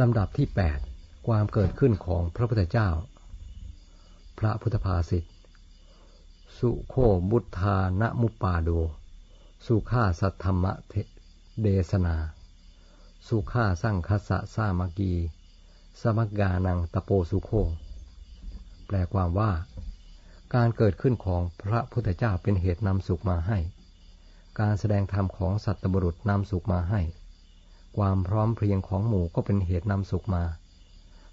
ลำดับที่แปดความเกิดขึ้นของพระพุทธเจ้า พระพุทธภาษิต สุโคบุทานะมุปาโด สุขาสัทธรรมเดสนา สุขาสร้างคัสสะสามกี สมักกานังตะโปสุโค แปลความว่า การเกิดขึ้นของพระพุทธเจ้าเป็นเหตุนำสุขมาให้ การแสดงธรรมของสัตบุรุษนำสุขมาให้ ความพร้อมเพรียงของหมู่ก็เป็นเหตุนำสุขมา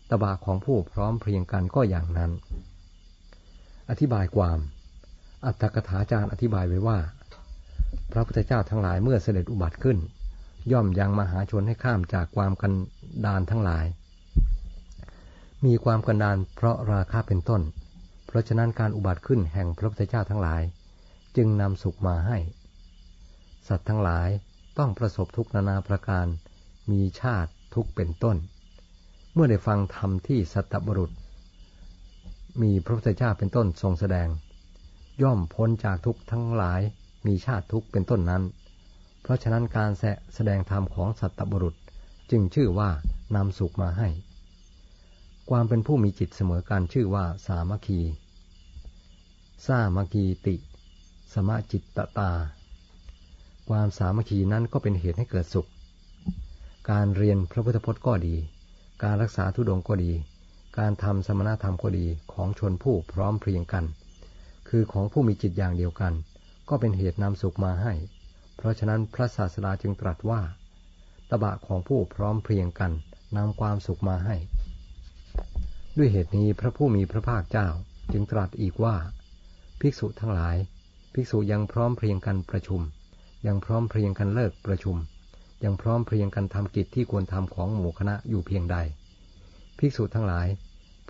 ตบะของผู้พร้อมเพรียงกันก็อย่างนั้น อธิบายความ อัตถกถาจารย์อธิบายไว้ว่า พระพุทธเจ้าทั้งหลายเมื่อเสด็จอุบัติขึ้น ย่อมยังมหาชนให้ข้ามจากความกันดานทั้งหลาย มีความกันดานเพราะราคาเป็นต้น เพราะฉะนั้นการอุบัติขึ้นแห่งพระพุทธเจ้าทั้งหลาย จึงนำสุขมาให้ สัตว์ทั้งหลายต้องประสบทุกนานาประการ มีชาติทุกเป็นต้น เมื่อได้ฟังธรรมที่สัตบุรุษ มีพระพุทธเจ้าเป็นต้นทรงแสดง ย่อมพ้นจากทุกทั้งหลายมีชาติทุกเป็นต้นนั้น เพราะฉะนั้นการแสดงธรรมของสัตบุรุษจึงชื่อว่านำสุขมาให้ ความเป็นผู้มีจิตเสมอกันชื่อว่าสามัคคีสามัคคีติ สมจิตตตา ความสามัคคีนั้นก็เป็นเหตุให้เกิดสุข การเรียนพระพุทธพจน์ก็ดี การรักษาทุดงก็ดี การทำสมณธรรมก็ดีของชนผู้พร้อมเพรียงกัน คือของผู้มีจิตอย่างเดียวกัน ก็เป็นเหตุนำสุขมาให้ เพราะฉะนั้นพระศาสดาจึงตรัสว่าตบะของผู้พร้อมเพรียงกันนำความสุขมาให้ ด้วยเหตุนี้พระผู้มีพระภาคเจ้าจึงตรัสอีกว่า ภิกษุทั้งหลาย ภิกษุยังพร้อมเพรียงกันประชุม ยังพร้อมเพรียงกันเลิกประชุม ยังพร้อมเพรียงกันทำกิจที่ควรทำของหมู่คณะอยู่เพียงใด ภิกษุทั้งหลาย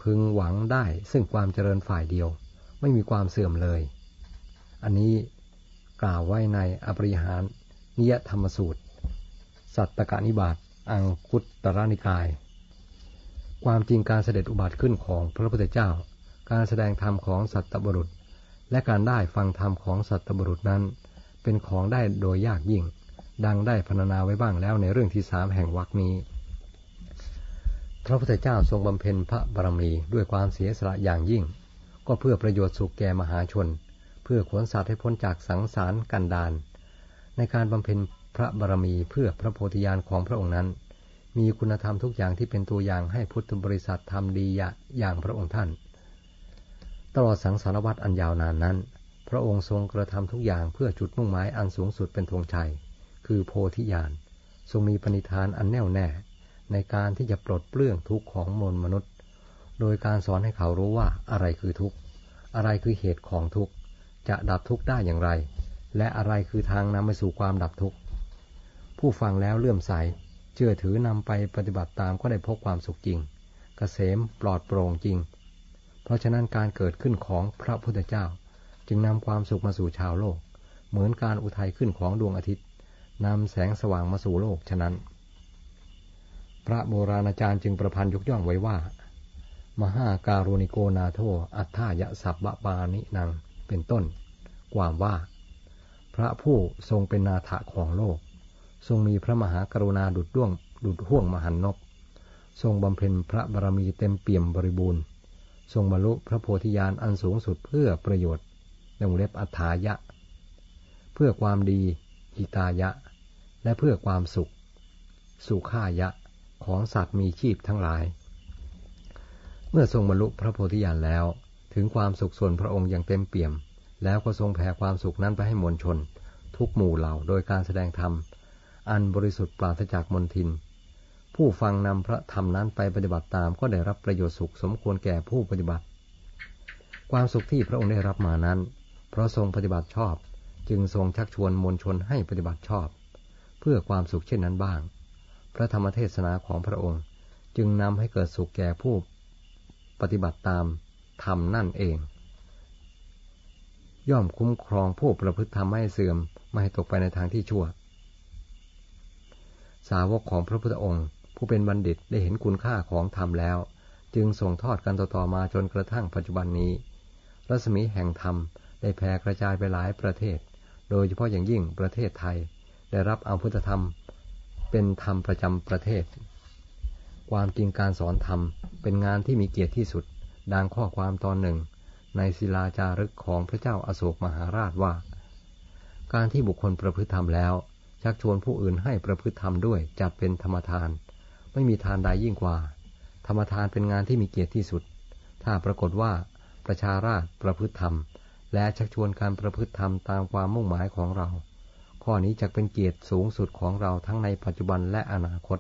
พึงหวังได้ซึ่งความเจริญฝ่ายเดียว ไม่มีความเสื่อมเลย อันนี้กล่าวไว้ในอปริหารนิยธรรมสูตร สัตตกนิบาตอังคุตตรนิกาย ความจริงการเสด็จอุบัติขึ้นของพระพุทธเจ้า การแสดงธรรมของสัตตบรุษ และการได้ฟังธรรมของสัตตบรุษนั้น เป็นของได้โดยยากยิ่ง ดังได้พรรณนาไว้บ้างแล้วในเรื่องที่สามแห่งวรรคนี้ พระพุทธเจ้าทรงบำเพ็ญพระบารมีด้วยความเสียสละอย่างยิ่ง ก็เพื่อประโยชน์สุขแก่มหาชน เพื่อขวนสัตว์ให้พ้นจากสังสารกันดานในการบำเพ็ญพระบารมีเพื่อพระโพธิญาณของพระองค์นั้น มีคุณธรรมทุกอย่างที่เป็นตัวอย่างให้พุทธบริษัททำดีอย่างพระองค์ท่าน ตลอดสังสารวัฏอันยาวนานนั้น พระองค์ทรงกระทำทุกอย่างเพื่อจุดมุ่งหมายอันสูงสุดเป็นธงชัย คือโพธิญาณทรงมีปณิธานอันแน่วแน่ ในการที่จะปลดเปลื้องทุกข์ของมนมนุษย์ โดยการสอนให้เขารู้ว่าอะไรคือทุกข์ อะไรคือเหตุของทุกข์ จะดับทุกข์ได้อย่างไร และอะไรคือทางนำไปสู่ความดับทุกข์ ผู้ฟังแล้วเลื่อมใส เชื่อถือนำไปปฏิบัติตามก็ได้พบความสุขจริงกเกษมปลอดโปร่งจริง เพราะฉะนั้นการเกิดขึ้นของพระพุทธเจ้า จึงนำความสุขมาสู่ชาวโลก เหมือนการอุทัยขึ้นของดวงอาทิตย์ นำแสงสว่างมาสู่โลกฉะนั้น พระโบราณอาจารย์จึงประพันธ์ยกย่องไว้ว่า มหาการุณิโกนาโทอัฏฐายะสัพบปานินังเป็นต้น ความว่า พระผู้ทรงเป็นนาถะของโลก ทรงมีพระมหากรุณาดุดด้วงดุดห่วงมหันนกทรงบำเพ็ญพระบารมีเต็มเปี่ยมบริบูรณ์ ทรงบรรลุพระโพธิญาณอันสูงสุดเพื่อประโยชน์ในวงเล็บอัฏฐายะ เพื่อความดี อิตายะ และเพื่อความสุข สุขายะของสัตว์มีชีพทั้งหลาย เมื่อทรงบรรลุพระโพธิญาณแล้ว ถึงความสุขส่วนพระองค์อย่างเต็มเปี่ยม แล้วก็ทรงแผ่ความสุขนั้นไปให้มวลชน ทุกหมู่เหล่าโดยการแสดงธรรม อันบริสุทธิ์ปราศจากมนทิน ผู้ฟังนำพระธรรมนั้นไปปฏิบัติตามก็ได้รับประโยชน์สุขสมควรแก่ผู้ปฏิบัติ ความสุขที่พระองค์ได้รับมานั้น เพราะทรงปฏิบัติชอบ จึงทรงชักชวนมวลชนให้ปฏิบัติชอบ เพื่อความสุขเช่นนั้นบ้าง พระธรรมเทศนาของพระองค์จึงนำให้เกิดสุขแก่ผู้ปฏิบัติตามธรรมนั่นเอง ย่อมคุ้มครองผู้ประพฤติธรรมไม่เสื่อมไม่ให้ตกไปในทางที่ชั่ว สาวกของพระพุทธองค์ ผู้เป็นบัณฑิตได้เห็นคุณค่าของธรรมแล้ว จึงส่งทอดกันต่อๆมาจนกระทั่งปัจจุบันนี้ รัศมีแห่งธรรมได้แผ่กระจายไปหลายประเทศ โดยเฉพาะอย่างยิ่งประเทศไทย ได้รับเอาพุทธธรรม เป็นธรรมประจำประเทศ ความจริงการสอนธรรม เป็นงานที่มีเกียรติที่สุด ดังข้อความตอนหนึ่ง ในศิลาจารึกของพระเจ้าอาโศกมหาราชว่า การที่บุคคลประพฤติธรรมแล้ว ชักชวนผู้อื่นให้ประพฤติธรรมด้วยจัดเป็นธรรมทาน ไม่มีทานใดยิ่งกว่า ธรรมทานเป็นงานที่มีเกียรติที่สุด ถ้าปรากฏว่าประชาราชประพฤติธรรม และชักชวนการประพฤติธรรมตามความมุ่งหมายของเรา ข้อนี้จะเป็นเกียรติสูงสุดของเราทั้งในปัจจุบันและอนาคต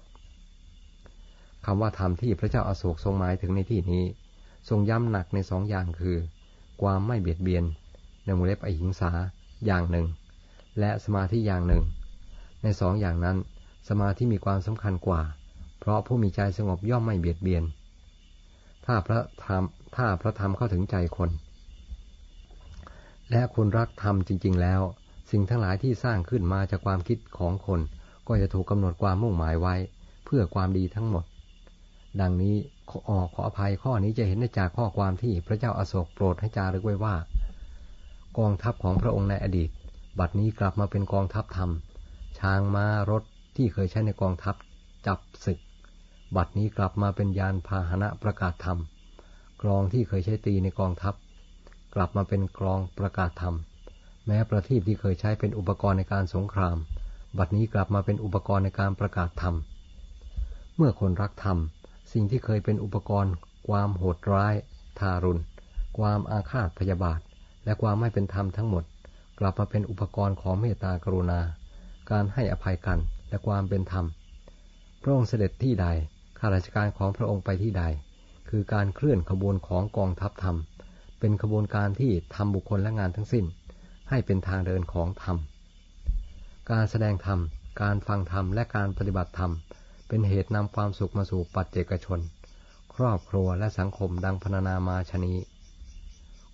คำว่าธรรมที่พระเจ้าอาโศกทรงหมายถึงในที่นี้ ทรงย้ำหนักในสองอย่างคือ ความไม่เบียดเบียนในมูเล็บอหิงสาอย่างหนึ่ง และสมาธิอย่างหนึ่ง ในสองอย่างนั้น สมาธิมีความสำคัญกว่า เพราะผู้มีใจสงบย่อมไม่เบียดเบียน ถ้าพระธรรมถ้าพระธรรมเข้าถึงใจคน และคุณรักธรรมจริง ๆ แล้ว สิ่งทั้งหลายที่สร้างขึ้นมาจากความคิดของคน ก็จะถูกกำหนดความมุ่งหมายไว้ เพื่อความดีทั้งหมด ดังนี้ขอขออภัยข้อนี้จะเห็นได้จากข้อความที่พระเจ้าอาโศกโปรดให้จารึกไว้ว่า กองทัพของพระองค์ในอดีต บัดนี้กลับมาเป็นกองทัพธรรม ช้างม้ารถที่เคยใช้ในกองทัพจับศึก บัดนี้กลับมาเป็นยานพาหนะประกาศธรรมกรองที่เคยใช้ตีในกองทัพ กลับมาเป็นกรองประกาศธรรม แม้ประทีปที่เคยใช้เป็นอุปกรณ์ในการสงคราม บัดนี้กลับมาเป็นอุปกรณ์ในการประกาศธรรม เมื่อคนรักธรรม สิ่งที่เคยเป็นอุปกรณ์ ความโหดร้าย ทารุณ ความอาฆาตพยาบาท และความไม่เป็นธรรมทั้งหมด กลับมาเป็นอุปกรณ์ของเมตตากรุณา การให้อภัยกันและความเป็นธรรมพระองค์เสด็จที่ใดข้าราชการของพระองค์ไปที่ใด คือการเคลื่อนขบวนของกองทัพธรรม เป็นขบวนการที่ทำบุคคลและงานทั้งสิ้น ให้เป็นทางเดินของธรรม การแสดงธรรม การฟังธรรม และการปฏิบัติธรรม เป็นเหตุนำความสุขมาสู่ปัจเจกชน ครอบครัวและสังคมดังพรรณนามาชนี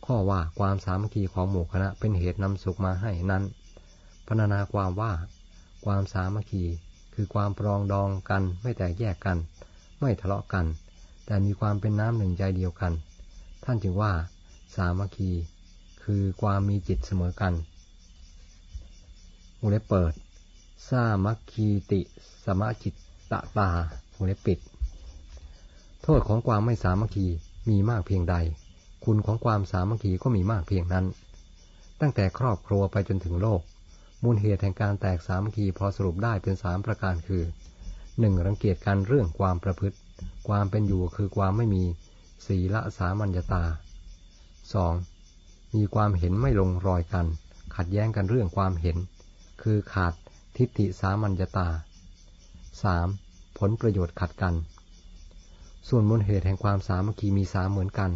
ข้อว่าความสามัคคีของหมู่คณะเป็นเหตุนำสุขมาให้นั้นพรรณนาความว่า ความสามัคคีคือความปรองดองกันไม่แตกแยกกัน ไม่ทะเลาะกัน แต่มีความเป็นน้ำหนึ่งใจเดียวกัน ท่านจึงว่า สามัคคี คือความมีจิตเสมอกันมูเล็บเปิด สามัคคีติสมาจิตตะตาวงเล็บปิด โทษของความไม่สามัคคีมีมากเพียงใด คุณของความสามัคคีก็มีมากเพียงนั้น ตั้งแต่ครอบครัวไปจนถึงโลก มูลเหตุแห่งการแตกสามัคคีพอสรุปได้เป็นสามประการคือหนึ่งรังเกียจกันเรื่องความประพฤติ ความเป็นอยู่คือความไม่มีศีละสามัญญาตา สองมีความเห็นไม่ลงรอยกัน ขัดแย้งกันเรื่องความเห็น คือขาดทิฏฐิสามัญญาตา 3. ผลประโยชน์ขัดกัน ส่วนมูลเหตุแห่งความสามัคคีมีสามเหมือนกัน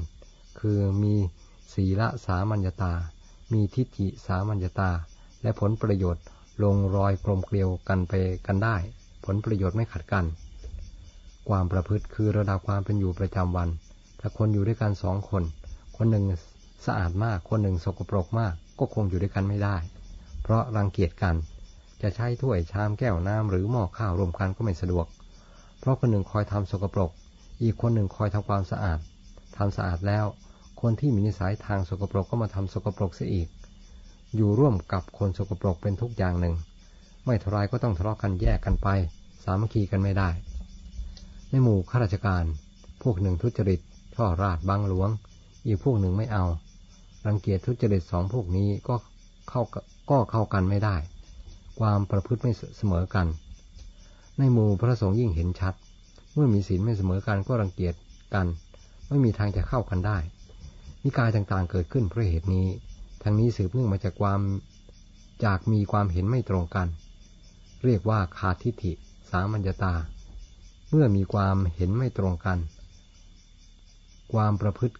คือมีศีละสามัญญาตา มีทิฏฐิสามัญญาตา และผลประโยชน์ลงรอยกลมเกลียวกันไปกันได้ ผลประโยชน์ไม่ขัดกัน ความประพฤติคือระดับความเป็นอยู่ประจำวัน ถ้าคนอยู่ด้วยกันสองคน คนหนึ่งสะอาดมาก คนหนึ่งสกปรกมาก ก็คงอยู่ด้วยกันไม่ได้ เพราะรังเกียจกัน จะใช้ถ้วยชามแก้วน้ำหรือหม้อข้าวรวมกันก็ไม่สะดวก เพราะคนหนึ่งคอยทำสกปรก อีกคนหนึ่งคอยทำความสะอาดทำสะอาดแล้ว คนที่มีนิสัยทางสกปรกก็มาทำสกปรกเสียอีก อยู่ร่วมกับคนสกปรกเป็นทุกอย่างหนึ่ง ไม่ทรายก็ต้องทะเลาะกันแยกกันไป สามัคคีกันไม่ได้ ในหมู่ข้าราชการ พวกหนึ่งทุจริตช่อราดบังหลวง อีกพวกหนึ่งไม่เอา รังเกียจทุจริตสองพวกนี้ก็เข้าก็เข้ากันไม่ได้ ความประพฤติไม่เสมอกัน ในหมู่พระสงฆ์ยิ่งเห็นชัด เมื่อมีศีลไม่เสมอกันก็รังเกียจกัน ไม่มีทางจะเข้ากันได้ นิกายต่างๆเกิดขึ้นเพราะเหตุนี้ ทั้งนี้สืบเนื่องมาจากความจากมีความเห็นไม่ตรงกัน เรียกว่าขาดทิฏฐิ สามัญญาตา เมื่อมีความเห็นไม่ตรงกัน ความประพฤติ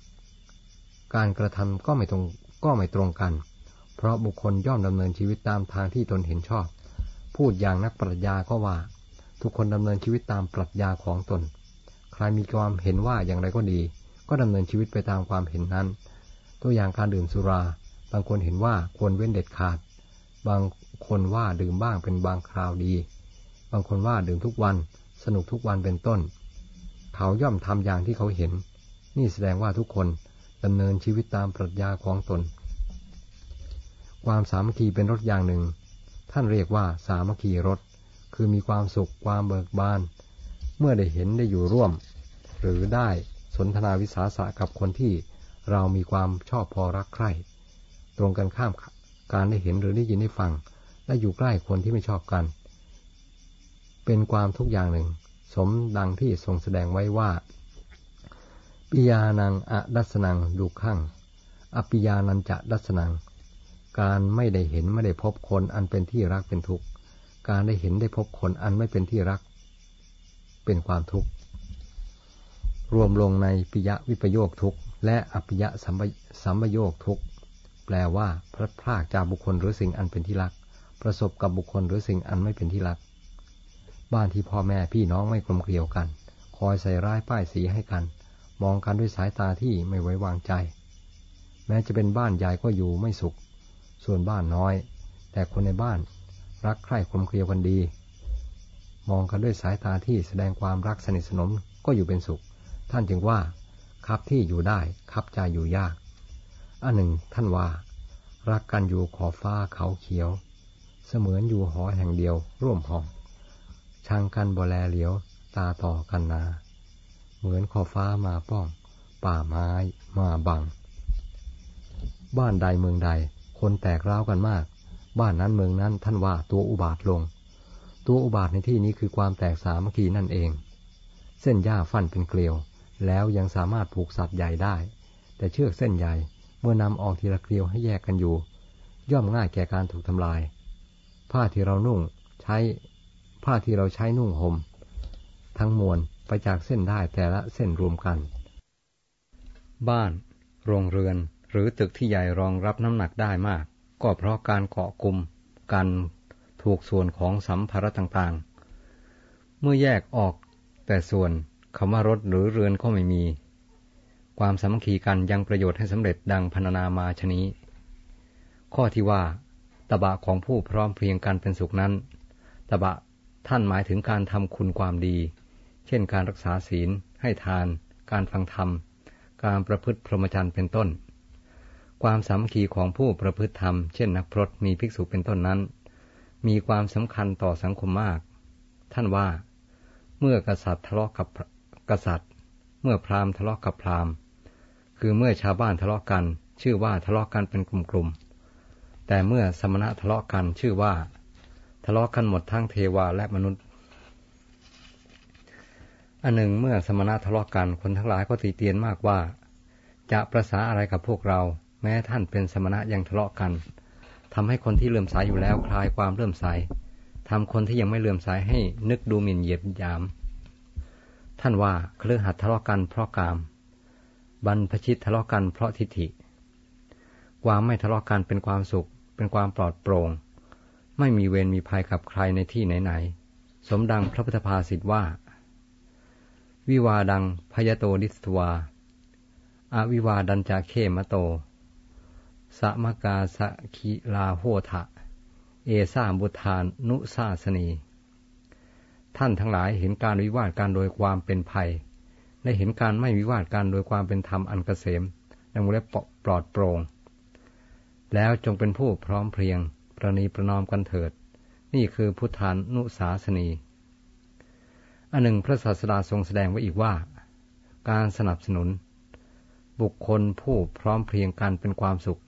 การกระทำก็ไม่ตรงก็ไม่ตรงกัน เพราะบุคคลย่อมดำเนินชีวิตตามทางที่ตนเห็นชอบ พูดอย่างนักปรัชญาก็ว่า ทุกคนดำเนินชีวิตตามปรัชญาของตน ใครมีความเห็นว่าอย่างไรก็ดี ก็ดำเนินชีวิตไปตามความเห็นนั้น ตัวอย่างการดื่มสุรา บางคนเห็นว่าควรเว้นเด็ดขาด บางคนว่าดื่มบ้างเป็นบางคราวดี บางคนว่าดื่มทุกวัน สนุกทุกวันเป็นต้น เขาย่อมทำอย่างที่เขาเห็น นี่แสดงว่าทุกคน ดำเนินชีวิตตามปรัชญาของตน ความสามัคคีเป็นรถอย่างหนึ่ง ท่านเรียกว่าสามัคคีรถ คือมีความสุขความเบิกบาน เมื่อได้เห็นได้อยู่ร่วม หรือได้สนทนาวิสาสะกับคนที่เรามีความชอบพอรักใคร่ ตรงกันข้ามการได้เห็นหรือได้ยินได้ฟังและอยู่ใกล้คนที่ไม่ชอบกัน เป็นความทุกอย่างหนึ่ง สมดังที่ทรงแสดงไว้ว่า ปิยานังอะดัสนังดูขังอปิยานันจะดัสนัง การไม่ได้เห็นไม่ได้พบคนอันเป็นที่รักเป็นทุกข์ การได้เห็นได้พบคนอันไม่เป็นที่รัก เป็นความทุกข์ รวมลงในปิยะวิปโยคทุกข์และอปิยะสัมโยคทุกข์แปลว่าพลัดพรากจากบุคคลหรือสิ่งอันเป็นที่รัก ประสบกับบุคคลหรือสิ่งอันไม่เป็นที่รัก บ้านที่พ่อแม่พี่น้องไม่กลมเกลียวกัน คอยใส่ร้ายป้ายสีให้กัน มองกันด้วยสายตาที่ไม่ไว้วางใจ แม้จะเป็นบ้านใหญ่ก็อยู่ไม่สุข ส่วนบ้านน้อย แต่คนในบ้านรักใคร่กลมเกลียวกันดี มองกันด้วยสายตาที่แสดงความรักสนิทสนมก็อยู่เป็นสุข ท่านจึงว่าคับที่อยู่ได้คับใจอยู่ยากอันหนึ่งท่านว่า รักกันอยู่ขอฟ้าเขาเขียว เสมือนอยู่หอแห่งเดียวร่วมห้องช่างกันบ่แลเหลียว ตาต่อกันนา เหมือนขอฟ้ามาป้อง ป่าไม้มาบัง บ้านใดเมืองใด คนแตกร้าวกันมาก บ้านนั้นเมืองนั้นท่านว่าตัวอุบาทลง ตัวอุบาทในที่นี้คือความแตกสามัคคีนั่นเอง เส้นหญ้าฟันเป็นเกลียว แล้วยังสามารถผูกสัตว์ใหญ่ได้ แต่เชือกเส้นใหญ่เมื่อนำออกทีละเกลียวให้แยกกันอยู่ ย่อมง่ายแก่การถูกทำลาย ผ้าที่เรานุ่งใช้ผ้าที่เราใช้นุ่งหม่มทั้งมวล ไปจากเส้นได้แต่ละเส้นรวมกัน บ้าน โรงเรือน หรือตึกที่ใหญ่รองรับน้ำหนักได้มาก ก็เพราะการเกาะกลุ่มกันถูกส่วนของสัมภาระต่างๆ เมื่อแยกออกแต่ส่วนคำว่ารถหรือเรือนก็ไม่มี ความสามัคคีกันยังประโยชน์ให้สำเร็จดังพรรณนามาชนี้ ข้อที่ว่า ตบะของผู้พร้อมเพรียงกันเป็นสุขนั้น ตบะท่านหมายถึงการทำคุณความดี เช่นการรักษาศีล ให้ทาน การฟังธรรม การประพฤติพรหมจรรย์เป็นต้น ความสามัคคีของผู้ประพฤติธรรม เช่นนักพรตมีภิกษุเป็นต้นนั้น มีความสำคัญต่อสังคมมาก ท่านว่า เมื่อกษัตริย์ทะเลาะกับกษัตริย์ เมื่อพราหมณ์ทะเลาะกับพราหมณ์ คือเมื่อชาวบ้านทะเลาะกัน ชื่อว่าทะเลาะกันเป็นกลุ่มๆแต่เมื่อสมณะทะเลาะกันชื่อว่า ทะเลาะกันหมดทั้งเทวาและมนุษย์ อันหนึ่งเมื่อสมณะทะเลาะกันคนทั้งหลายก็ตีเตียนมากว่า จะประสาอะไรกับพวกเรา แม้ท่านเป็นสมณะยังทะเลาะกันทำให้คนที่เลื่อมใสยอยู่แล้วคลายความเลื่อมใสทำคนที่ยังไม่เลื่อมใสให้นึกดูหมิ่นเหยียดยาม ท่านว่าเครือหัดทะเลาะกันเพราะกาม บรรพชิตทะเลาะกันเพราะทิฏฐิ ความไม่ทะเลาะกันเป็นความสุข เป็นความปลอดโปร่ง ไม่มีเวรมีภัยกับใครในที่ไหนๆสมดังพระพุทธภาษิตว่า วิวาดังพยโตดิสวาอาวิวาดันจาเขมโต สมกาสกิลาโหทะ เอซาบุทานนุสาสนี ท่านทั้งหลายเห็นการวิวาทการโดยความเป็นภัย ได้เห็นการไม่วิวาทการโดยความเป็นธรรมอันเกษมดังเล็บปลอดโปร่ง แล้วจงเป็นผู้พร้อมเพรียง ประนีประนอมกันเถิด นี่คือพุทธานุสาสนี อันหนึ่งพระศาสดาทรงแสดงไว้อีกว่า การสนับสนุน บุคคลผู้พร้อมเพรียงกันเป็นความสุข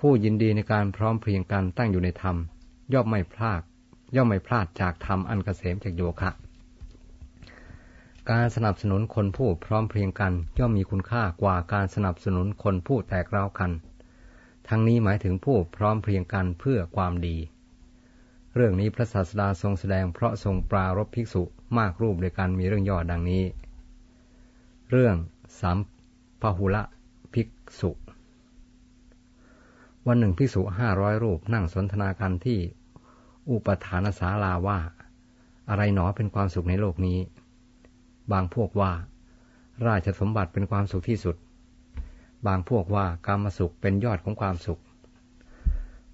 ผู้ยินดีในการพร้อมเพรียงกันตั้งอยู่ในธรรม ย่อมไม่พลากย่อมไม่พลาดจากธรรมอันกเกษมจากโยคะ การสนับสนุนคนผู้พร้อมเพรียงกันย่อมมีคุณค่ากว่าการสนับสนุนคนผู้แตกเร้ากัน ทั้งนี้หมายถึงผู้พร้อมเพรียงกันเพื่อความดี เรื่องนี้พระศาสดาทรงแสดงเพราะทรงปรารบภิกษุมากรูปโดยการมีเรื่องย่อดังนี้ เรื่องสามพหุละภิกษุ วันหนึ่งภิกษุห้าร้อยรูปนั่งสนทนากันที่อุปทานสาลาว่า อะไรหนอเป็นความสุขในโลกนี้ บางพวกว่า ราชสมบัติเป็นความสุขที่สุด บางพวกว่ากามสุขเป็นยอดของความสุข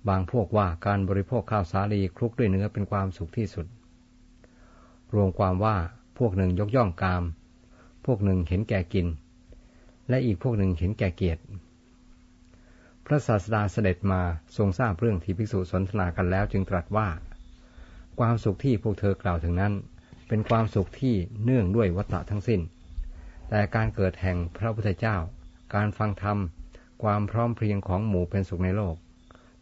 บางพวกว่าการบริโภคข้าวสาลีคลุกด้วยเนื้อเป็นความสุขที่สุด รวมความว่าพวกหนึ่งยกย่องกาม พวกหนึ่งเห็นแก่กิน และอีกพวกหนึ่งเห็นแก่เกียรติ พระศาสดาเสด็จมาทรงทราบเรื่องที่ภิกษุสนทนากันแล้วจึงตรัสว่า ความสุขที่พวกเธอกล่าวถึงนั้น เป็นความสุขที่เนื่องด้วยวัตตะทั้งสิ้น แต่การเกิดแห่งพระพุทธเจ้า การฟังธรรม ความพร้อมเพรียงของหมู่เป็นสุขในโลก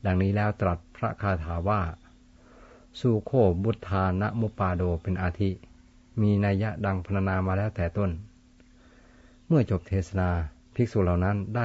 ดังนี้แล้วตรัสพระคาถาว่า สุโคบุทธานะมุปาโดเป็นอาทิ มีนัยยะดังพรรณนามาแล้วแต่ต้น เมื่อจบเทศนาภิกษุเหล่านั้นได้